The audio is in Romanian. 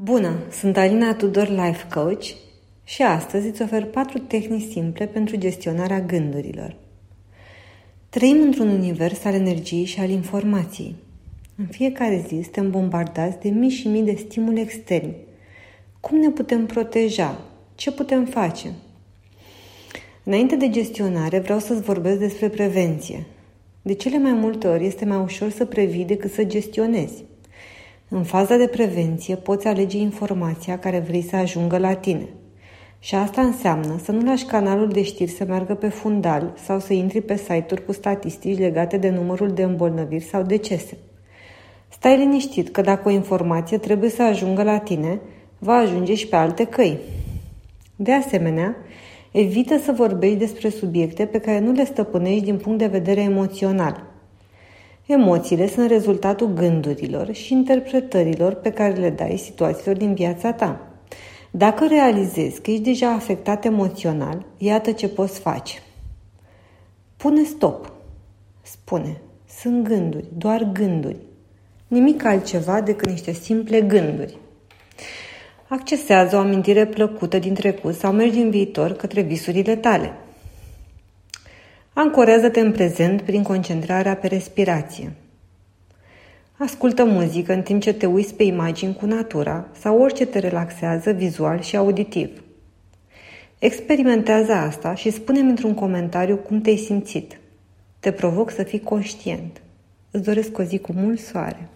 Bună, sunt Alina Tudor, Life Coach și astăzi îți ofer patru tehnici simple pentru gestionarea gândurilor. Trăim într-un univers al energiei și al informației. În fiecare zi suntem bombardați de mii și mii de stimuli externi. Cum ne putem proteja? Ce putem face? Înainte de gestionare, vreau să-ți vorbesc despre prevenție. De cele mai multe ori este mai ușor să previi decât să gestionezi. În faza de prevenție poți alege informația care vrei să ajungă la tine. Și asta înseamnă să nu lași canalul de știri să meargă pe fundal sau să intri pe site-uri cu statistici legate de numărul de îmbolnăviri sau decese. Stai liniștit că dacă o informație trebuie să ajungă la tine, va ajunge și pe alte căi. De asemenea, evită să vorbești despre subiecte pe care nu le stăpânești din punct de vedere emoțional – Emoțiile sunt rezultatul gândurilor și interpretărilor pe care le dai situațiilor din viața ta. Dacă realizezi că ești deja afectat emoțional, iată ce poți face. Pune stop. Spune, sunt gânduri, doar gânduri. Nimic altceva decât niște simple gânduri. Accesează o amintire plăcută din trecut sau mergi în viitor către visurile tale – Ancorează-te în prezent prin concentrarea pe respirație. Ascultă muzică în timp ce te uiți pe imagini cu natura sau orice te relaxează vizual și auditiv. Experimentează asta și spune-mi într-un comentariu cum te-ai simțit. Te provoc să fii conștient. Îți doresc o zi cu mult soare.